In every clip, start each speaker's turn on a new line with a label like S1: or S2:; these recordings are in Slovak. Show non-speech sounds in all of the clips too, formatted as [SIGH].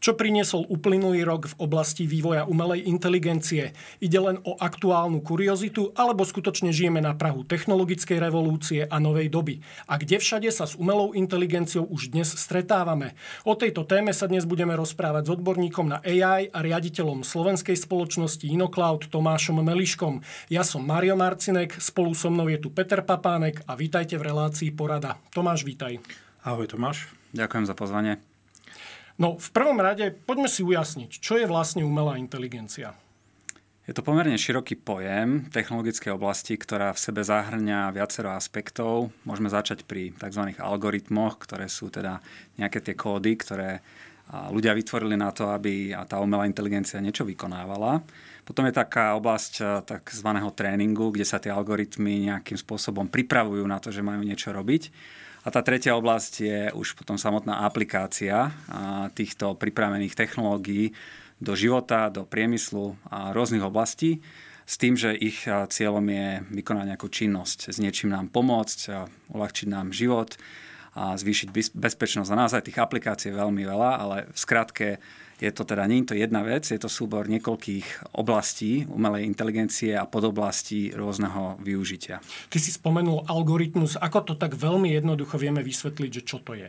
S1: Čo priniesol uplynulý rok v oblasti vývoja umelej inteligencie? Ide len o aktuálnu kuriozitu, alebo skutočne žijeme na prahu technologickej revolúcie a novej doby? A kde všade sa s umelou inteligenciou už dnes stretávame? O tejto téme sa dnes budeme rozprávať s odborníkom na AI a riaditeľom slovenskej spoločnosti InnoCloud Tomášom Meliškom. Ja som Mario Marcinek, spolu so mnou je tu Peter Papánek a vítajte v relácii Porada. Tomáš, vítaj.
S2: Ahoj Tomáš.
S3: Ďakujem za pozvanie.
S1: No, v prvom rade poďme si ujasniť, čo je vlastne umelá inteligencia.
S3: Je to pomerne široký pojem technologickej oblasti, ktorá v sebe zahrňa viacero aspektov. Môžeme začať pri tzv. algoritmoch, ktoré sú teda nejaké tie kódy, ktoré ľudia vytvorili na to, aby tá umelá inteligencia niečo vykonávala. Potom je taká oblasť tzv. tréningu, kde sa tie algoritmy nejakým spôsobom pripravujú na to, že majú niečo robiť. A tá tretia oblasť je už potom samotná aplikácia týchto pripravených technológií do života, do priemyslu a rôznych oblastí s tým, že ich cieľom je vykonať nejakú činnosť, s niečím nám pomôcť, uľahčiť nám život a zvýšiť bezpečnosť. A naozaj tých aplikácií je veľmi veľa, ale v skratke je to teda, nie je to jedna vec, je to súbor niekoľkých oblastí umelej inteligencie a podoblastí rôzneho využitia.
S1: Ty si spomenul algoritmus. Ako to tak veľmi jednoducho vieme vysvetliť, že čo to je?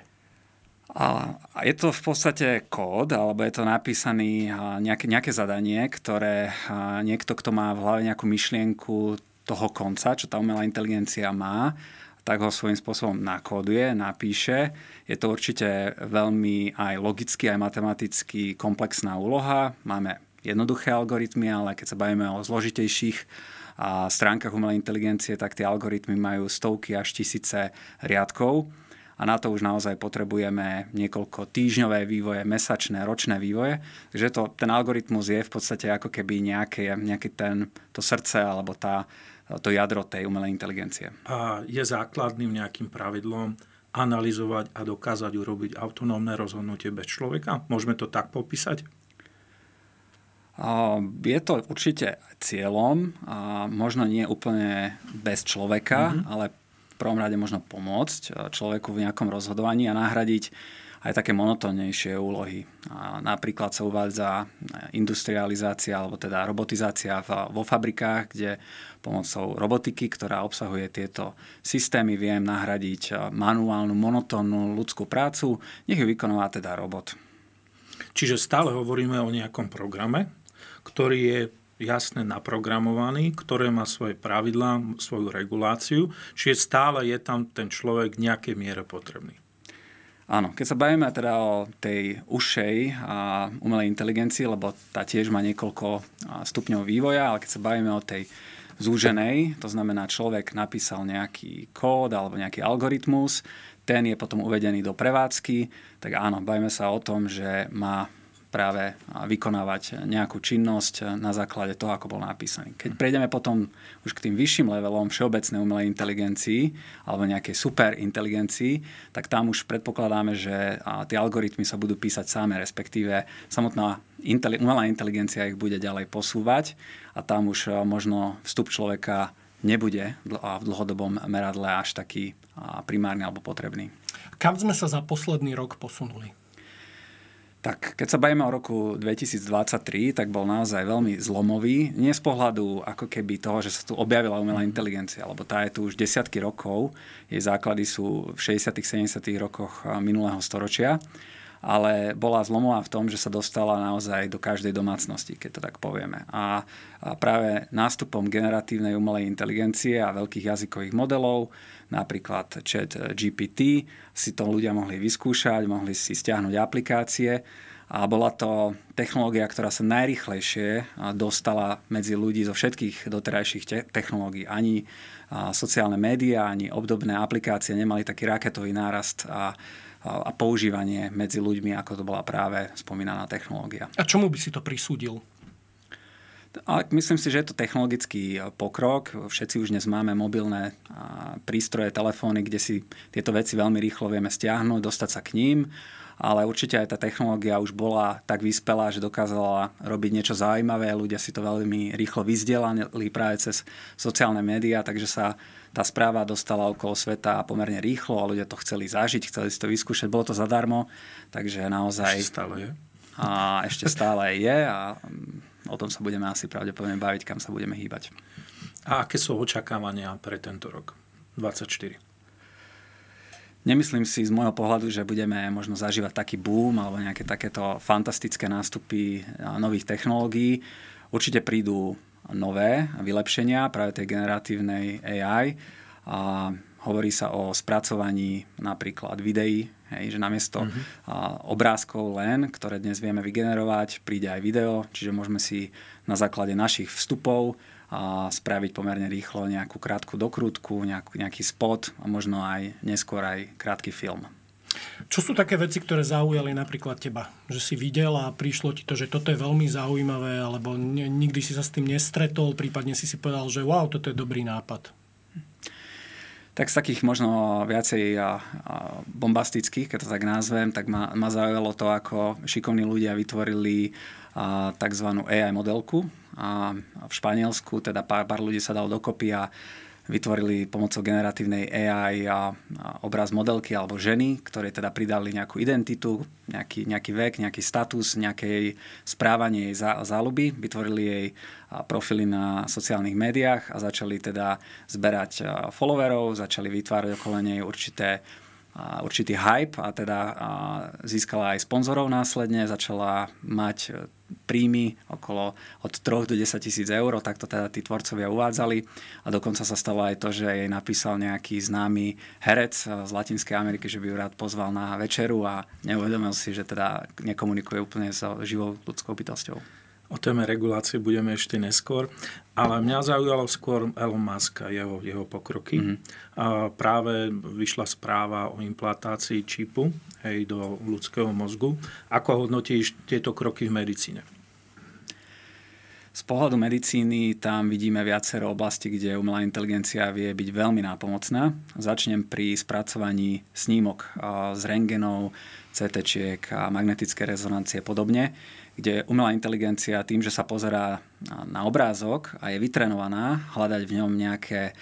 S3: A je to v podstate kód, alebo je to napísaný nejaké, nejaké zadanie, ktoré niekto, kto má v hlave nejakú myšlienku toho konca, čo tá umelá inteligencia má, tak ho svojím spôsobom nakóduje, napíše. Je to určite veľmi aj logicky, aj matematicky komplexná úloha. Máme jednoduché algoritmy, ale keď sa bavíme o zložitejších a stránkach umelej inteligencie, tak tie algoritmy majú stovky až tisíce riadkov a na to už naozaj potrebujeme niekoľko týždňové vývoje, mesačné, ročné vývoje. Takže to, ten algoritmus je v podstate ako keby nejaké, nejaký ten, to srdce alebo tá, to jadro tej umelej inteligencie.
S2: A je základným nejakým pravidlom analyzovať a dokázať urobiť autonómne rozhodnutie bez človeka? Môžeme to tak popísať?
S3: Je to určite cieľom, a možno nie úplne bez človeka, mm-hmm. ale v prvom rade možno pomôcť človeku v nejakom rozhodovaní a nahradiť aj také monotónnejšie úlohy. A napríklad sa uvádza industrializácia alebo teda robotizácia vo fabrikách, kde pomocou robotiky, ktorá obsahuje tieto systémy, viem nahradiť manuálnu, monotónnu ľudskú prácu, nech ju vykonáva teda robot.
S2: Čiže stále hovoríme o nejakom programe, ktorý je jasne naprogramovaný, ktoré má svoje pravidlá, svoju reguláciu, čiže stále je tam ten človek v nejakej miere potrebný.
S3: Áno, keď sa bavíme teda o tej ušej a umelej inteligencii, lebo tá tiež má niekoľko stupňov vývoja, ale keď sa bavíme o tej zúženej, to znamená človek napísal nejaký kód alebo nejaký algoritmus, ten je potom uvedený do prevádzky, tak áno, bavíme sa o tom, že má práve vykonávať nejakú činnosť na základe toho, ako bol napísaný. Keď prejdeme potom už k tým vyšším levelom všeobecnej umelej inteligencii alebo nejakej super inteligencii, tak tam už predpokladáme, že tie algoritmy sa budú písať same, respektíve samotná umelá inteligencia ich bude ďalej posúvať a tam už možno vstup človeka nebude v dlhodobom meradle až taký primárny alebo potrebný.
S1: Kam sme sa za posledný rok posunuli?
S3: Tak keď sa bavíme o roku 2023, tak bol naozaj veľmi zlomový. Nie z pohľadu ako keby toho, že sa tu objavila umelá inteligencia, lebo tá je tu už desiatky rokov. Jej základy sú v 60 70 rokoch minulého storočia ale bola zlomová v tom, že sa dostala naozaj do každej domácnosti, keď to tak povieme. A, práve nástupom generatívnej umelej inteligencie a veľkých jazykových modelov, napríklad chat GPT, si to ľudia mohli vyskúšať, mohli si stiahnuť aplikácie a bola to technológia, ktorá sa najrychlejšie dostala medzi ľudí zo všetkých doterajších te- technológií. Ani sociálne médiá, ani obdobné aplikácie nemali taký raketový nárast a a používanie medzi ľuďmi, ako to bola práve spomínaná technológia.
S1: A čomu by si to prisúdil?
S3: Ale myslím si, že je to technologický pokrok. Všetci už dnes máme mobilné prístroje, telefóny, kde si tieto veci veľmi rýchlo vieme stiahnuť, dostať sa k ním ale určite aj tá technológia už bola tak vyspelá, že dokázala robiť niečo zaujímavé. Ľudia si to veľmi rýchlo vyzdelali práve cez sociálne médiá, takže sa tá správa dostala okolo sveta pomerne rýchlo a ľudia to chceli zažiť, chceli si to vyskúšať. Bolo to zadarmo, takže naozaj...
S2: Ešte stále je?
S3: a ešte stále je a o tom sa budeme asi pravdepodobne baviť, kam sa budeme hýbať.
S2: A aké sú očakávania pre tento rok 24?
S3: Nemyslím si z môjho pohľadu, že budeme možno zažívať taký boom alebo nejaké takéto fantastické nástupy nových technológií. Určite prídu nové vylepšenia práve tej generatívnej AI a hovorí sa o spracovaní napríklad videí, hej, že namiesto uh-huh. obrázkov len, ktoré dnes vieme vygenerovať, príde aj video, čiže môžeme si na základe našich vstupov a spraviť pomerne rýchlo nejakú krátku dokrútku, nejaký, nejaký spot a možno aj neskôr aj krátky film.
S1: Čo sú také veci, ktoré zaujali napríklad teba? Že si videl a prišlo ti to, že toto je veľmi zaujímavé, alebo nikdy si sa s tým nestretol, prípadne si si povedal, že wow, toto je dobrý nápad.
S3: Tak z takých možno viacej bombastických, keď to tak nazvem, tak ma, ma zaujalo to, ako šikovní ľudia vytvorili tzv. AI modelku, a v Španielsku, teda pár, pár ľudí sa dal dokopy a vytvorili pomocou generatívnej AI a, a obraz modelky alebo ženy, ktoré teda pridali nejakú identitu, nejaký, nejaký vek, nejaký status, nejakej správanie jej zá, záľuby, vytvorili jej profily na sociálnych médiách a začali teda zberať followerov, začali vytvárať okolo nej určité určitý hype a teda získala aj sponzorov následne, začala mať príjmy okolo od 3 do 10 tisíc eur, tak to teda tí tvorcovia uvádzali a dokonca sa stalo aj to, že jej napísal nejaký známy herec z Latinskej Ameriky, že by ju rád pozval na večeru a neuvedomil si, že teda nekomunikuje úplne so živou ľudskou bytosťou.
S2: O téme regulácie budeme ešte neskôr, ale mňa zaujalo skôr Elon Musk a jeho, jeho pokroky. Mm-hmm. A práve vyšla správa o implantácii čipu hej, do ľudského mozgu. Ako hodnotíš tieto kroky v medicíne?
S3: Z pohľadu medicíny tam vidíme viacero oblasti, kde umelá inteligencia vie byť veľmi nápomocná. Začnem pri spracovaní snímok z rengenov, CT a magnetické rezonancie podobne kde umelá inteligencia tým, že sa pozerá na obrázok a je vytrenovaná hľadať v ňom nejaké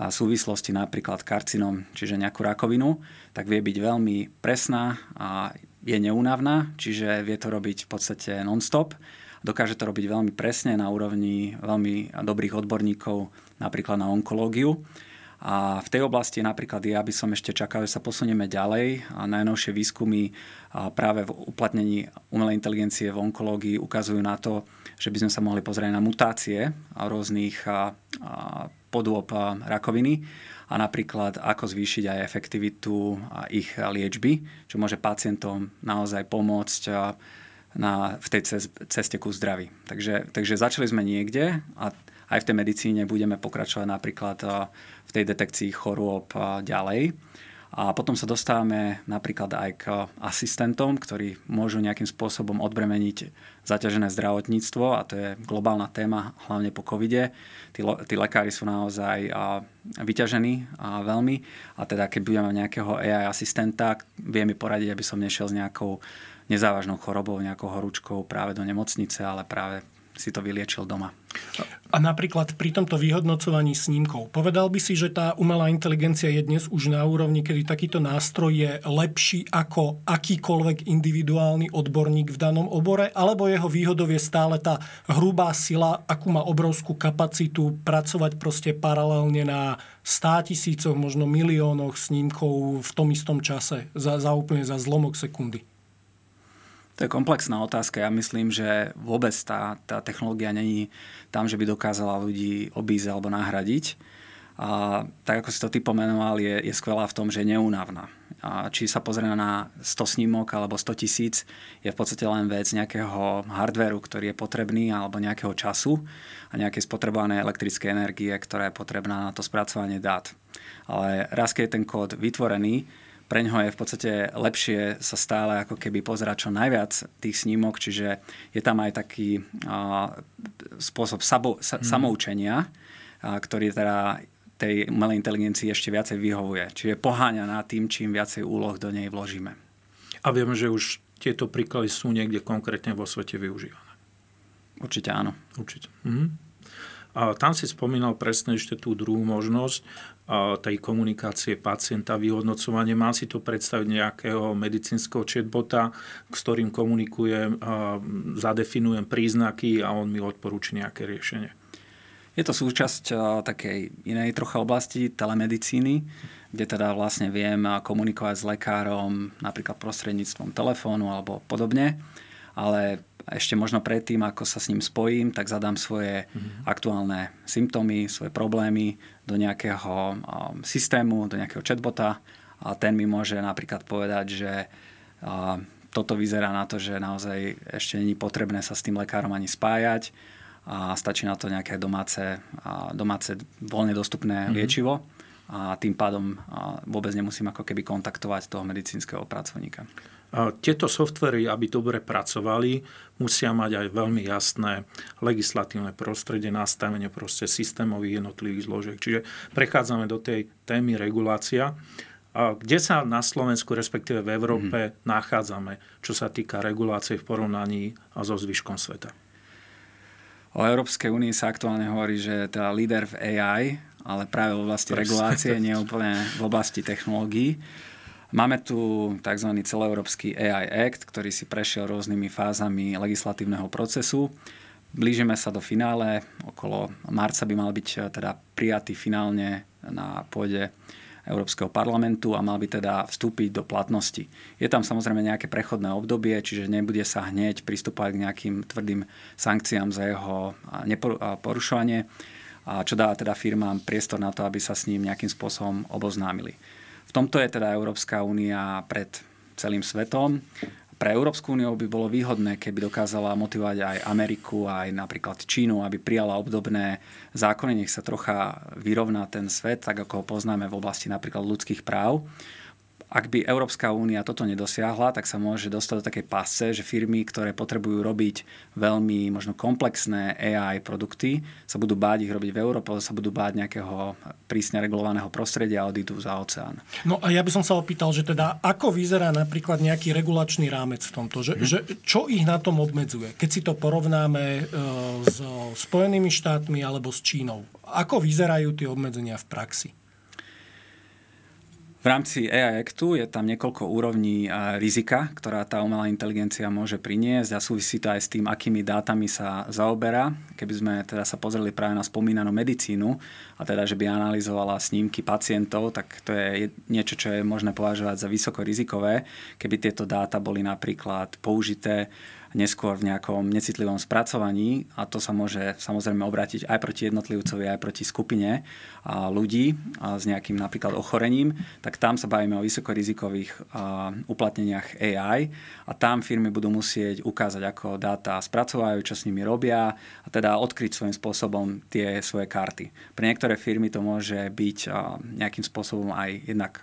S3: súvislosti, napríklad karcinom, čiže nejakú rakovinu, tak vie byť veľmi presná a je neúnavná, čiže vie to robiť v podstate non-stop. Dokáže to robiť veľmi presne na úrovni veľmi dobrých odborníkov, napríklad na onkológiu. A v tej oblasti napríklad ja by som ešte čakal, že sa posunieme ďalej. A najnovšie výskumy práve v uplatnení umelej inteligencie v onkológii ukazujú na to, že by sme sa mohli pozrieť na mutácie rôznych podôb rakoviny a napríklad ako zvýšiť aj efektivitu ich liečby, čo môže pacientom naozaj pomôcť na, v tej ceste ku zdraví. Takže, takže začali sme niekde a aj v tej medicíne budeme pokračovať napríklad v tej detekcii chorôb ďalej. A potom sa dostávame napríklad aj k asistentom, ktorí môžu nejakým spôsobom odbremeniť zaťažené zdravotníctvo a to je globálna téma, hlavne po covide. Tí, tí lekári sú naozaj vyťažení a veľmi a teda keď budeme nejakého AI asistenta, vie mi poradiť, aby som nešiel s nejakou nezávažnou chorobou, nejakou horúčkou práve do nemocnice, ale práve si to vyliečil doma.
S1: A napríklad pri tomto vyhodnocovaní snímkov, povedal by si, že tá umelá inteligencia je dnes už na úrovni, kedy takýto nástroj je lepší ako akýkoľvek individuálny odborník v danom obore, alebo jeho výhodou je stále tá hrubá sila, akú má obrovskú kapacitu pracovať proste paralelne na 100 tisícoch, možno miliónoch snímkov v tom istom čase, za, za úplne za zlomok sekundy.
S3: To je komplexná otázka. Ja myslím, že vôbec tá, tá technológia není tam, že by dokázala ľudí obísť alebo nahradiť. A tak ako si to ty pomenoval, je, je skvelá v tom, že je neúnavná. A či sa pozrie na 100 snímok alebo 100 tisíc, je v podstate len vec nejakého hardveru, ktorý je potrebný, alebo nejakého času a nejakej spotrebovanej elektrickej energie, ktorá je potrebná na to spracovanie dát. Ale raz, keď je ten kód vytvorený, pre ňoho je v podstate lepšie sa stále ako keby pozerať čo najviac tých snímok, čiže je tam aj taký a, spôsob sabo, sa, hmm. samoučenia, a, ktorý teda tej umelej inteligencii ešte viacej vyhovuje. Čiže poháňa nad tým, čím viacej úloh do nej vložíme.
S2: A vieme, že už tieto príklady sú niekde konkrétne vo svete využívané.
S3: Určite áno.
S2: Určite. Mhm. A tam si spomínal presne ešte tú druhú možnosť tej komunikácie pacienta, vyhodnocovanie. Mám si to predstaviť nejakého medicínskeho chatbota, s ktorým komunikujem, zadefinujem príznaky a on mi odporúči nejaké riešenie.
S3: Je to súčasť takej inej trocha oblasti telemedicíny, kde teda vlastne viem komunikovať s lekárom napríklad prostredníctvom telefónu alebo podobne, ale ešte možno predtým, ako sa s ním spojím, tak zadám svoje mm-hmm. aktuálne symptómy, svoje problémy do nejakého um, systému, do nejakého chatbota a ten mi môže napríklad povedať, že uh, toto vyzerá na to, že naozaj ešte není potrebné sa s tým lekárom ani spájať a stačí na to nejaké domáce, uh, domáce voľne dostupné mm-hmm. liečivo a tým pádom uh, vôbec nemusím ako keby kontaktovať toho medicínskeho pracovníka.
S2: Tieto softvery, aby dobre pracovali, musia mať aj veľmi jasné legislatívne prostredie, nastavenie proste systémových jednotlivých zložiek. Čiže prechádzame do tej témy regulácia. Kde sa na Slovensku, respektíve v Európe mm-hmm. nachádzame, čo sa týka regulácie v porovnaní so zvyškom sveta?
S3: O Európskej únii sa aktuálne hovorí, že je teda líder v AI, ale práve v oblasti regulácie, nie úplne v oblasti technológií. Máme tu tzv. celoeurópsky AI Act, ktorý si prešiel rôznymi fázami legislatívneho procesu. Blížime sa do finále, okolo marca by mal byť eh, teda prijatý finálne na pôde Európskeho parlamentu a mal by teda vstúpiť do platnosti. Je tam samozrejme nejaké prechodné obdobie, čiže nebude sa hneď pristupovať k nejakým tvrdým sankciám za jeho porušovanie, čo dá teda firmám priestor na to, aby sa s ním nejakým spôsobom oboznámili. V tomto je teda Európska únia pred celým svetom. Pre Európsku úniu by bolo výhodné, keby dokázala motivovať aj Ameriku, aj napríklad Čínu, aby prijala obdobné zákony, nech sa trocha vyrovná ten svet, tak ako ho poznáme v oblasti napríklad ľudských práv ak by Európska únia toto nedosiahla, tak sa môže dostať do takej pasce, že firmy, ktoré potrebujú robiť veľmi možno komplexné AI produkty, sa budú báť ich robiť v Európe, sa budú báť nejakého prísne regulovaného prostredia a odídu za oceán.
S1: No a ja by som sa opýtal, že teda ako vyzerá napríklad nejaký regulačný rámec v tomto, že, hmm. že čo ich na tom obmedzuje, keď si to porovnáme e, s Spojenými štátmi alebo s Čínou. Ako vyzerajú tie obmedzenia v praxi?
S3: V rámci AI Actu je tam niekoľko úrovní rizika, ktorá tá umelá inteligencia môže priniesť a súvisí to aj s tým, akými dátami sa zaoberá. Keby sme teda sa pozreli práve na spomínanú medicínu a teda, že by analyzovala snímky pacientov, tak to je niečo, čo je možné považovať za vysoko rizikové, keby tieto dáta boli napríklad použité neskôr v nejakom necitlivom spracovaní a to sa môže samozrejme obrátiť aj proti jednotlivcovi, aj proti skupine ľudí s nejakým napríklad ochorením, tak tam sa bavíme o vysokorizikových uplatneniach AI a tam firmy budú musieť ukázať, ako dáta spracovajú, čo s nimi robia a teda odkryť svojím spôsobom tie svoje karty. Pre niektoré firmy to môže byť nejakým spôsobom aj jednak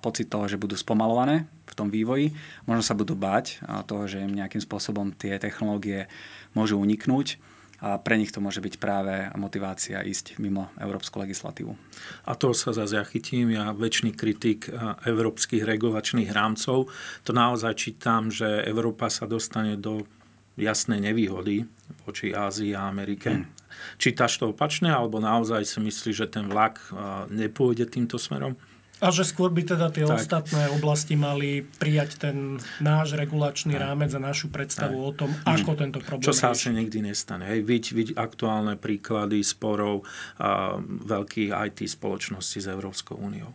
S3: pocit toho, že budú spomalované v tom vývoji. Možno sa budú báť toho, že im nejakým spôsobom tie technológie môžu uniknúť a pre nich to môže byť práve motivácia ísť mimo európsku legislatívu.
S2: A to sa zase ja chytím, ja väčší kritik európskych regulačných rámcov. To naozaj čítam, že Európa sa dostane do jasnej nevýhody voči Ázii a Amerike. Hmm. Čítaš to opačne, alebo naozaj si myslíš, že ten vlak nepôjde týmto smerom?
S1: A že skôr by teda tie tak. ostatné oblasti mali prijať ten náš regulačný tak. rámec a našu predstavu tak. o tom, ako hmm. tento problém
S2: Čo sa asi nikdy nestane. Hej, viď, viď aktuálne príklady sporov a, veľkých IT spoločností s Európskou úniou.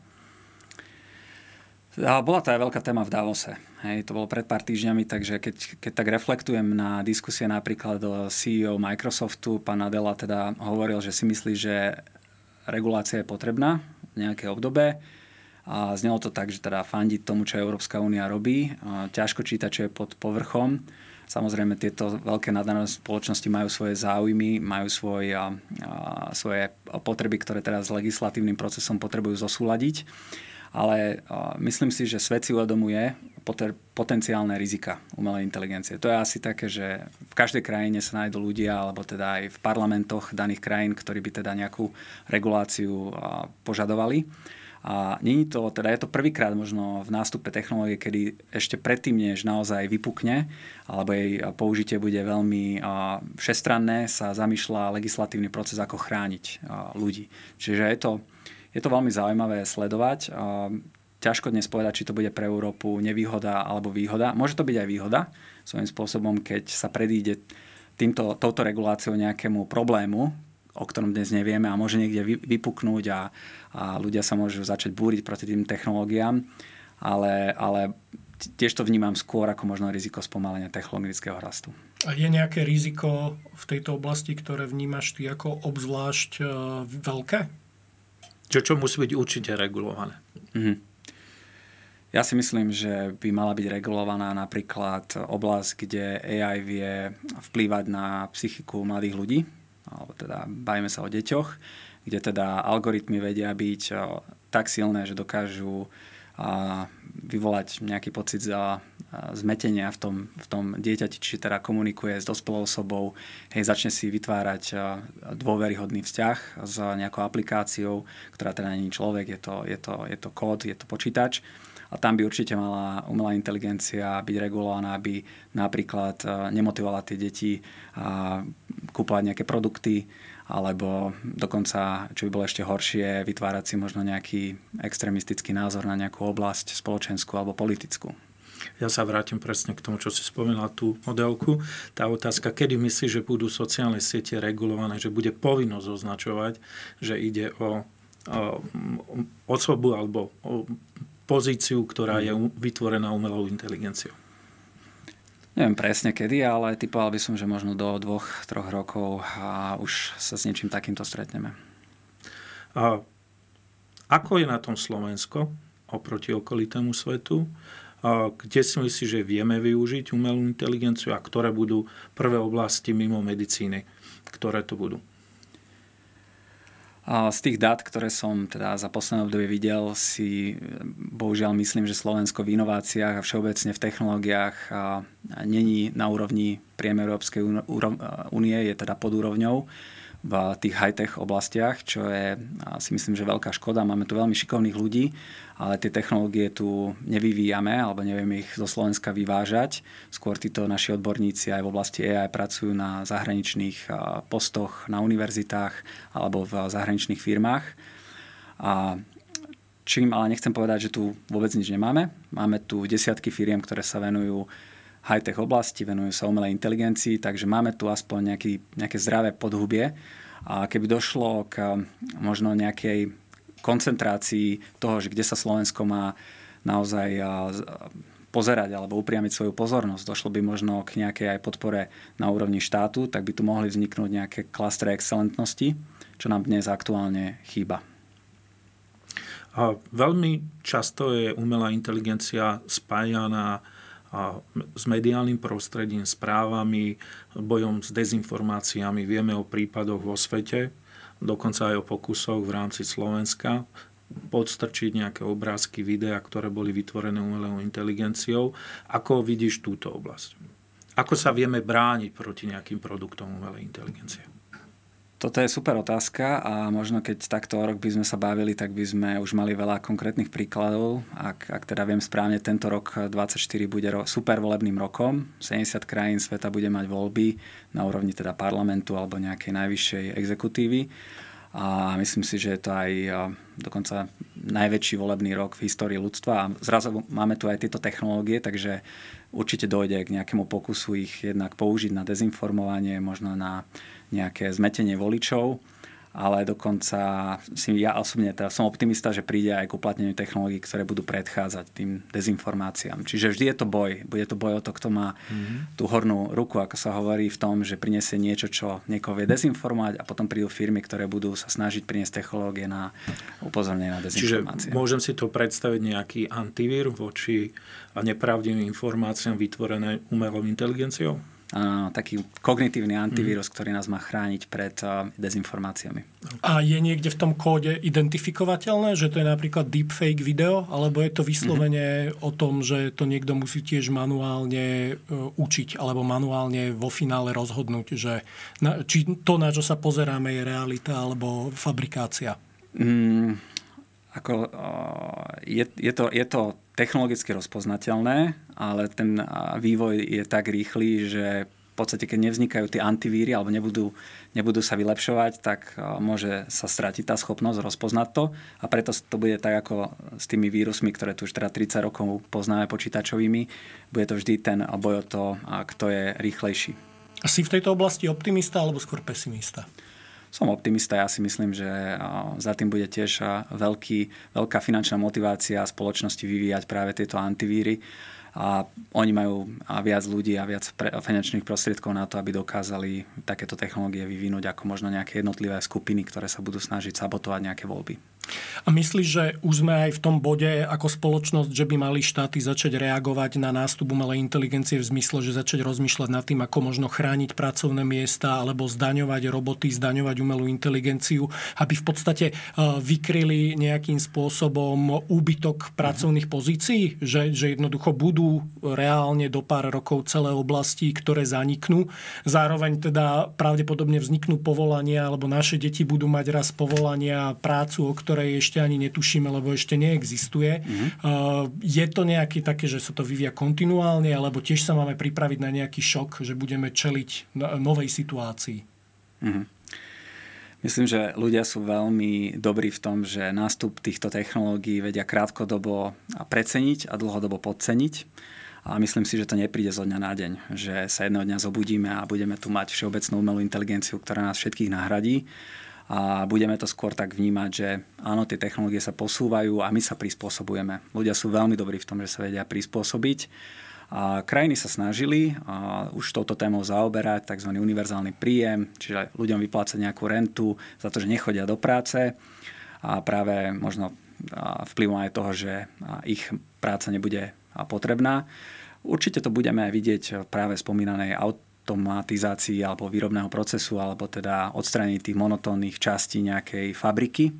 S3: A bola to aj veľká téma v Davose. Hej, to bolo pred pár týždňami, takže keď, keď tak reflektujem na diskusie napríklad do CEO Microsoftu, pán Adela teda hovoril, že si myslí, že regulácia je potrebná v nejaké obdobie a znelo to tak, že teda fandí tomu, čo Európska únia robí. A ťažko čítať, čo je pod povrchom. Samozrejme, tieto veľké nadnárodné spoločnosti majú svoje záujmy, majú svoj, a, a, svoje potreby, ktoré teraz s legislatívnym procesom potrebujú zosúľadiť. ale myslím si, že svet si uvedomuje potenciálne rizika umelej inteligencie. To je asi také, že v každej krajine sa nájdú ľudia, alebo teda aj v parlamentoch daných krajín, ktorí by teda nejakú reguláciu požadovali. A není to, teda je to prvýkrát možno v nástupe technológie, kedy ešte predtým, než naozaj vypukne, alebo jej použitie bude veľmi všestranné, sa zamýšľa legislatívny proces, ako chrániť ľudí. Čiže je to, je to veľmi zaujímavé sledovať. Ťažko dnes povedať, či to bude pre Európu nevýhoda alebo výhoda. Môže to byť aj výhoda svojím spôsobom, keď sa predíde týmto, touto reguláciou nejakému problému, o ktorom dnes nevieme a môže niekde vypuknúť a, a ľudia sa môžu začať búriť proti tým technológiám, ale, ale tiež to vnímam skôr ako možno riziko spomalenia technologického rastu.
S1: A je nejaké riziko v tejto oblasti, ktoré vnímaš ty ako obzvlášť uh, veľké?
S2: Čo, čo musí byť určite regulované. Mm-hmm.
S3: Ja si myslím, že by mala byť regulovaná napríklad oblasť, kde AI vie vplývať na psychiku mladých ľudí, alebo teda bavíme sa o deťoch, kde teda algoritmy vedia byť tak silné, že dokážu vyvolať nejaký pocit za zmetenia v tom, v tom dieťati, či teda komunikuje s dospelou osobou, hej, začne si vytvárať dôveryhodný vzťah s nejakou aplikáciou, ktorá teda není človek, je to, je to, je to kód, je to počítač. A tam by určite mala umelá inteligencia byť regulovaná, aby napríklad nemotivovala tie deti kúpovať nejaké produkty, alebo dokonca, čo by bolo ešte horšie, vytvárať si možno nejaký extremistický názor na nejakú oblasť spoločenskú alebo politickú.
S2: Ja sa vrátim presne k tomu, čo si spomínala tú modelku. Tá otázka, kedy myslíš, že budú sociálne siete regulované, že bude povinnosť označovať, že ide o, o osobu alebo o pozíciu, ktorá je vytvorená umelou inteligenciou?
S3: Neviem presne kedy, ale typoval by som, že možno do dvoch, troch rokov a už sa s niečím takýmto stretneme.
S2: A ako je na tom Slovensko oproti okolitému svetu? A kde si myslíš, že vieme využiť umelú inteligenciu a ktoré budú prvé oblasti mimo medicíny, ktoré to budú?
S3: Z tých dát, ktoré som teda za posledné obdobie videl, si bohužiaľ myslím, že Slovensko v inováciách a všeobecne v technológiách není na úrovni priemeru Európskej únie, je teda pod úrovňou v tých high-tech oblastiach, čo je si myslím, že veľká škoda. Máme tu veľmi šikovných ľudí, ale tie technológie tu nevyvíjame alebo nevieme ich zo Slovenska vyvážať. Skôr títo naši odborníci aj v oblasti AI pracujú na zahraničných postoch na univerzitách alebo v zahraničných firmách. A čím ale nechcem povedať, že tu vôbec nič nemáme. Máme tu desiatky firiem, ktoré sa venujú high-tech oblasti, venujú sa umelej inteligencii, takže máme tu aspoň nejaký, nejaké zdravé podhubie. A keby došlo k možno nejakej koncentrácii toho, že kde sa Slovensko má naozaj pozerať alebo upriamiť svoju pozornosť, došlo by možno k nejakej aj podpore na úrovni štátu, tak by tu mohli vzniknúť nejaké klastre excelentnosti, čo nám dnes aktuálne chýba.
S2: A veľmi často je umelá inteligencia spájaná a s mediálnym prostredím, správami, bojom s dezinformáciami. Vieme o prípadoch vo svete, dokonca aj o pokusoch v rámci Slovenska podstrčiť nejaké obrázky, videa, ktoré boli vytvorené umelou inteligenciou. Ako vidíš túto oblasť? Ako sa vieme brániť proti nejakým produktom umelej inteligencie?
S3: Toto je super otázka a možno keď takto o rok by sme sa bavili, tak by sme už mali veľa konkrétnych príkladov. Ak, ak teda viem správne, tento rok 2024 bude ro- super volebným rokom. 70 krajín sveta bude mať voľby na úrovni teda parlamentu alebo nejakej najvyššej exekutívy. A myslím si, že je to aj dokonca najväčší volebný rok v histórii ľudstva. A zrazu máme tu aj tieto technológie, takže určite dojde k nejakému pokusu ich jednak použiť na dezinformovanie, možno na nejaké zmetenie voličov, ale dokonca si ja osobne teda som optimista, že príde aj k uplatneniu technológií, ktoré budú predchádzať tým dezinformáciám. Čiže vždy je to boj. Bude to boj o to, kto má mm-hmm. tú hornú ruku, ako sa hovorí v tom, že prinesie niečo, čo niekoho vie dezinformovať a potom prídu firmy, ktoré budú sa snažiť priniesť technológie na upozornenie na dezinformácie.
S2: Čiže môžem si to predstaviť nejaký antivír voči nepravdivým informáciám vytvorené umelou inteligenciou?
S3: Taký kognitívny antivírus, mm. ktorý nás má chrániť pred dezinformáciami.
S1: A je niekde v tom kóde identifikovateľné, že to je napríklad deepfake video, alebo je to vyslovene mm. o tom, že to niekto musí tiež manuálne e, učiť, alebo manuálne vo finále rozhodnúť, že na, či to, na čo sa pozeráme, je realita alebo fabrikácia? Mm,
S3: ako, je, je, to, je to technologicky rozpoznateľné, ale ten vývoj je tak rýchly, že v podstate, keď nevznikajú tie antivíry alebo nebudú, nebudú sa vylepšovať, tak môže sa stratiť tá schopnosť rozpoznať to a preto to bude tak ako s tými vírusmi, ktoré tu už teda 30 rokov poznáme počítačovými, bude to vždy ten boj o to, kto je rýchlejší.
S1: A si v tejto oblasti optimista alebo skôr pesimista?
S3: Som optimista. Ja si myslím, že za tým bude tiež veľký, veľká finančná motivácia spoločnosti vyvíjať práve tieto antivíry a oni majú viac ľudí a viac finančných prostriedkov na to, aby dokázali takéto technológie vyvinúť ako možno nejaké jednotlivé skupiny, ktoré sa budú snažiť sabotovať nejaké voľby.
S1: A myslíš, že už sme aj v tom bode ako spoločnosť, že by mali štáty začať reagovať na nástup umelej inteligencie v zmysle, že začať rozmýšľať nad tým, ako možno chrániť pracovné miesta alebo zdaňovať roboty, zdaňovať umelú inteligenciu, aby v podstate e, vykryli nejakým spôsobom úbytok pracovných pozícií, že, že jednoducho budú reálne do pár rokov celé oblasti, ktoré zaniknú. Zároveň teda pravdepodobne vzniknú povolania, alebo naše deti budú mať raz povolania prácu, o ktorej ešte ani netušíme, lebo ešte neexistuje. Mm-hmm. Je to nejaké také, že sa to vyvia kontinuálne, alebo tiež sa máme pripraviť na nejaký šok, že budeme čeliť novej situácii? Mm-hmm.
S3: Myslím, že ľudia sú veľmi dobrí v tom, že nástup týchto technológií vedia krátkodobo preceniť a dlhodobo podceniť. A myslím si, že to nepríde zo dňa na deň, že sa jedného dňa zobudíme a budeme tu mať všeobecnú umelú inteligenciu, ktorá nás všetkých nahradí a budeme to skôr tak vnímať, že áno, tie technológie sa posúvajú a my sa prispôsobujeme. Ľudia sú veľmi dobrí v tom, že sa vedia prispôsobiť. A krajiny sa snažili a už touto témou zaoberať, tzv. univerzálny príjem, čiže ľuďom vyplácať nejakú rentu za to, že nechodia do práce a práve možno vplyvom aj toho, že ich práca nebude potrebná. Určite to budeme vidieť práve v spomínanej automatizácii alebo výrobného procesu, alebo teda odstranení tých monotónnych častí nejakej fabriky.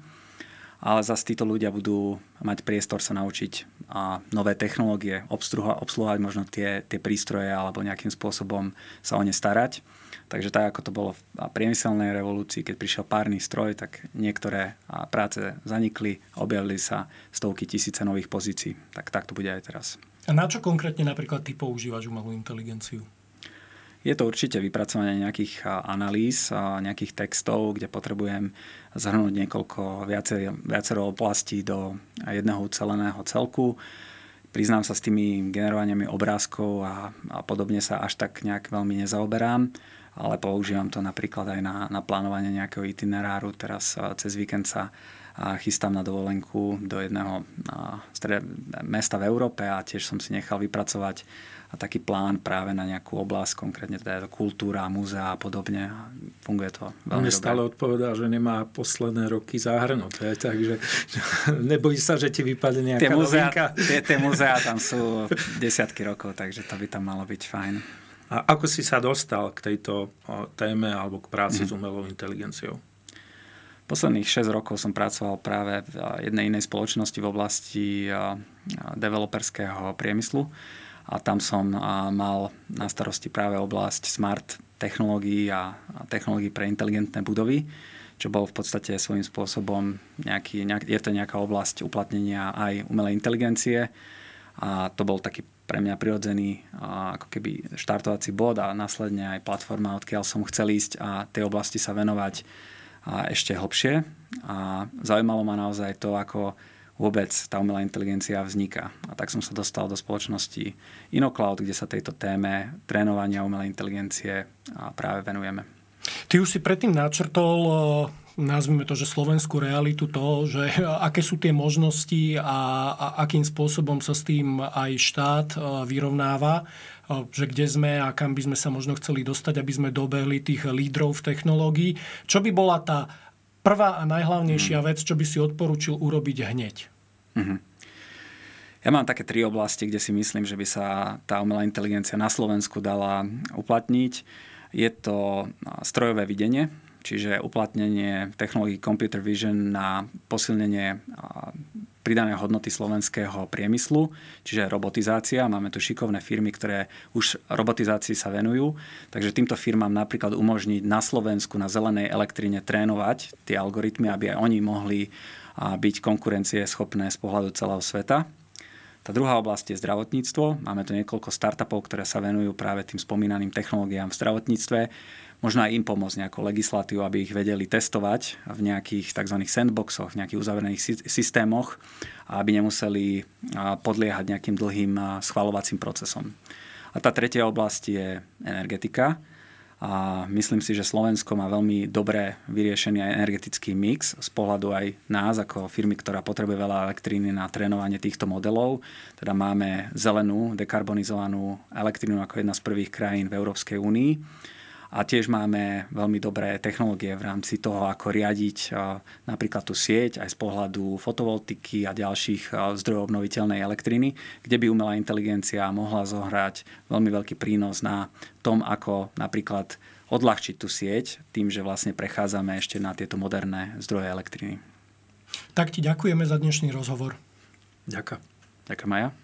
S3: Ale zase títo ľudia budú mať priestor sa naučiť a nové technológie, obsluhovať možno tie, tie prístroje alebo nejakým spôsobom sa o ne starať. Takže tak, ako to bolo v priemyselnej revolúcii, keď prišiel párny stroj, tak niektoré práce zanikli, objavili sa stovky tisíce nových pozícií. Tak tak to bude aj teraz.
S1: A na čo konkrétne napríklad ty používaš umelú inteligenciu?
S3: Je to určite vypracovanie nejakých analýz, nejakých textov, kde potrebujem zhrnúť niekoľko viacero, viacero oblastí do jedného uceleného celku. Priznám sa s tými generovaniami obrázkov a, a podobne sa až tak nejak veľmi nezaoberám, ale používam to napríklad aj na, na plánovanie nejakého itineráru. Teraz cez víkend sa chystám na dovolenku do jedného mesta v Európe a tiež som si nechal vypracovať taký plán práve na nejakú oblasť, konkrétne teda kultúra, múzea a podobne. Funguje to veľmi Mne
S2: stále odpovedá, že nemá posledné roky zahrnuté, takže [LAUGHS] nebojí sa, že ti vypadne nejaká tie novinka.
S3: Tie, tie múzea tam sú [LAUGHS] desiatky rokov, takže to by tam malo byť fajn.
S2: A ako si sa dostal k tejto téme alebo k práci mm. s umelou inteligenciou?
S3: Posledných 6 rokov som pracoval práve v jednej inej spoločnosti v oblasti developerského priemyslu. A tam som mal na starosti práve oblasť smart technológií a technológií pre inteligentné budovy, čo bolo v podstate svojím spôsobom nejaký, nejak, je to nejaká oblasť uplatnenia aj umelej inteligencie. A to bol taký pre mňa prirodzený ako keby štartovací bod a následne aj platforma, odkiaľ som chcel ísť a tej oblasti sa venovať a ešte hlbšie. A zaujímalo ma naozaj to, ako vôbec tá umelá inteligencia vzniká. A tak som sa dostal do spoločnosti InnoCloud, kde sa tejto téme trénovania umelej inteligencie práve venujeme.
S1: Ty už si predtým načrtol nazvime to, že slovenskú realitu toho, že [LAUGHS] aké sú tie možnosti a, a akým spôsobom sa s tým aj štát vyrovnáva, že kde sme a kam by sme sa možno chceli dostať, aby sme dobehli tých lídrov v technológii. Čo by bola tá prvá a najhlavnejšia mm. vec, čo by si odporučil urobiť hneď? Mm-hmm.
S3: Ja mám také tri oblasti, kde si myslím, že by sa tá umelá inteligencia na Slovensku dala uplatniť. Je to strojové videnie, čiže uplatnenie technológií computer vision na posilnenie pridanej hodnoty slovenského priemyslu, čiže robotizácia. Máme tu šikovné firmy, ktoré už robotizácii sa venujú, takže týmto firmám napríklad umožniť na Slovensku na zelenej elektrine trénovať tie algoritmy, aby aj oni mohli byť konkurencie schopné z pohľadu celého sveta. Tá druhá oblasť je zdravotníctvo. Máme tu niekoľko startupov, ktoré sa venujú práve tým spomínaným technológiám v zdravotníctve. Možno aj im pomôcť nejakou legislatívu, aby ich vedeli testovať v nejakých tzv. sandboxoch, v nejakých uzavrených systémoch aby nemuseli podliehať nejakým dlhým schvalovacím procesom. A tá tretia oblasť je energetika a myslím si, že Slovensko má veľmi dobre vyriešený energetický mix z pohľadu aj nás ako firmy, ktorá potrebuje veľa elektríny na trénovanie týchto modelov. Teda máme zelenú, dekarbonizovanú elektrínu ako jedna z prvých krajín v Európskej únii a tiež máme veľmi dobré technológie v rámci toho, ako riadiť napríklad tú sieť aj z pohľadu fotovoltiky a ďalších zdrojov obnoviteľnej elektriny, kde by umelá inteligencia mohla zohrať veľmi veľký prínos na tom, ako napríklad odľahčiť tú sieť tým, že vlastne prechádzame ešte na tieto moderné zdroje elektriny.
S1: Tak ti ďakujeme za dnešný rozhovor.
S2: Ďakujem.
S3: Ďakujem, Maja.